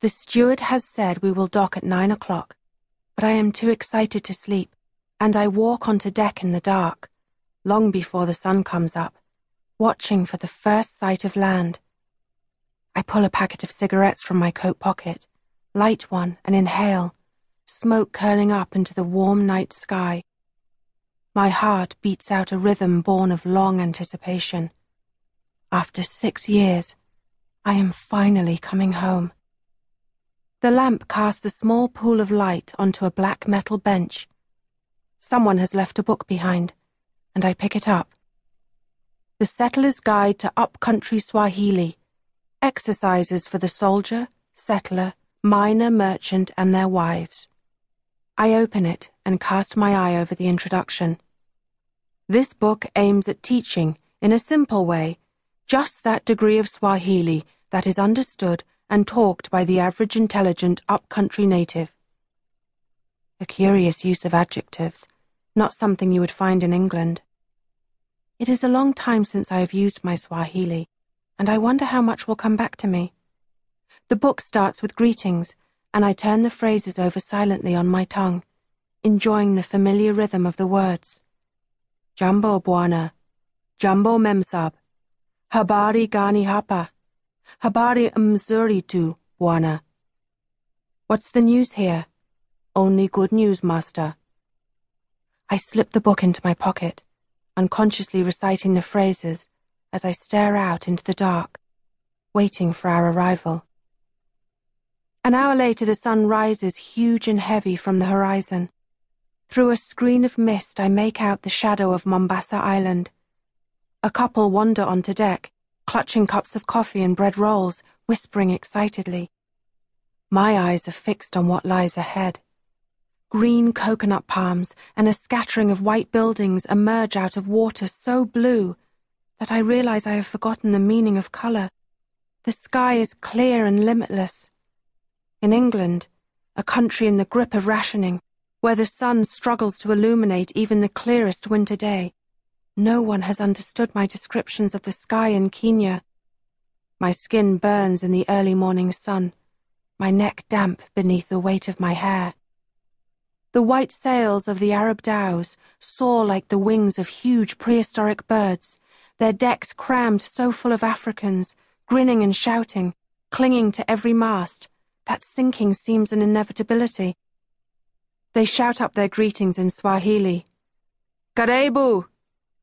The steward has said we will dock at nine o'clock, but I am too excited to sleep, and I walk onto deck in the dark, long before the sun comes up, watching for the first sight of land. I pull a packet of cigarettes from my coat pocket, light one, and inhale, smoke curling up into the warm night sky. My heart beats out a rhythm born of long anticipation. After six years, I am finally coming home. The lamp casts a small pool of light onto a black metal bench. Someone has left a book behind, and I pick it up. The Settler's Guide to Upcountry Swahili Exercises for the Soldier, Settler, Miner, Merchant, and Their Wives. I open it and cast my eye over the introduction. This book aims at teaching, in a simple way, just that degree of Swahili that is understood and talked by the average intelligent upcountry native. A curious use of adjectives, not something you would find in England. It is a long time since I have used my Swahili, and I wonder how much will come back to me. The book starts with greetings, and I turn the phrases over silently on my tongue, enjoying the familiar rhythm of the words. Jambo Bwana, Jambo Memsab, Habari Gani Hapa. Habari mzuri tu, Bwana. What's the news here? Only good news, master. I slip the book into my pocket, unconsciously reciting the phrases as I stare out into the dark, waiting for our arrival. An hour later, the sun rises huge and heavy from the horizon. Through a screen of mist, I make out the shadow of Mombasa Island. A couple wander onto deck, clutching cups of coffee and bread rolls, whispering excitedly. My eyes are fixed on what lies ahead. Green coconut palms and a scattering of white buildings emerge out of water so blue that I realize I have forgotten the meaning of color. The sky is clear and limitless. In England, a country in the grip of rationing, where the sun struggles to illuminate even the clearest winter day, no one has understood my descriptions of the sky in Kenya. My skin burns in the early morning sun, my neck damp beneath the weight of my hair. The white sails of the Arab dhows soar like the wings of huge prehistoric birds, their decks crammed so full of Africans, grinning and shouting, clinging to every mast, that sinking seems an inevitability. They shout up their greetings in Swahili. Karibu!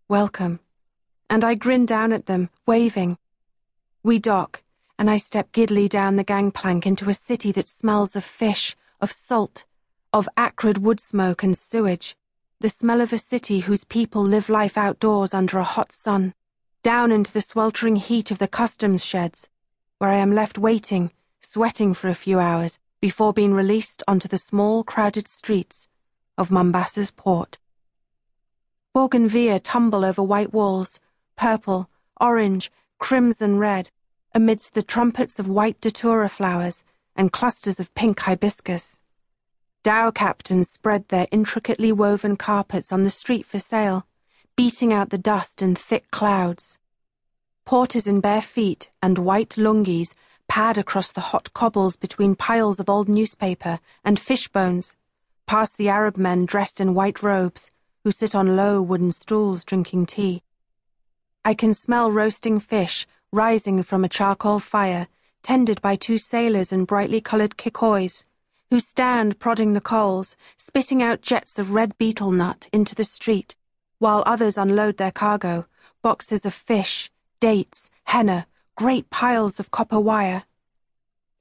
Welcome. And I grin down at them, waving. We dock, and I step giddily down the gangplank into a city that smells of fish, of salt, of acrid wood smoke and sewage. The smell of a city whose people live life outdoors under a hot sun. Down into the sweltering heat of the customs sheds, where I am left waiting, sweating for a few hours, before being released onto the small, crowded streets of Mombasa's port. Bougainvillea tumble over white walls, purple, orange, crimson red, amidst the trumpets of white datura flowers and clusters of pink hibiscus. Dhow captains spread their intricately woven carpets on the street for sale, beating out the dust in thick clouds. Porters in bare feet and white lungis pad across the hot cobbles between piles of old newspaper and fish bones, past the Arab men dressed in white robes, who sit on low wooden stools drinking tea. I can smell roasting fish rising from a charcoal fire tended by two sailors in brightly coloured kikois, who stand prodding the coals, spitting out jets of red betel nut into the street, while others unload their cargo, boxes of fish, dates, henna, great piles of copper wire.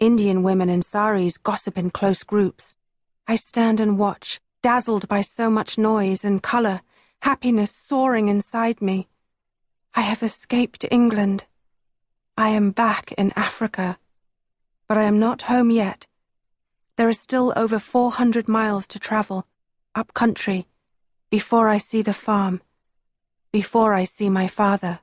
Indian women in saris gossip in close groups. I stand and watch, dazzled by so much noise and colour, happiness soaring inside me. I have escaped England. I am back in Africa. But I am not home yet. There are still over 400 miles to travel, up country, before I see the farm, before I see my father.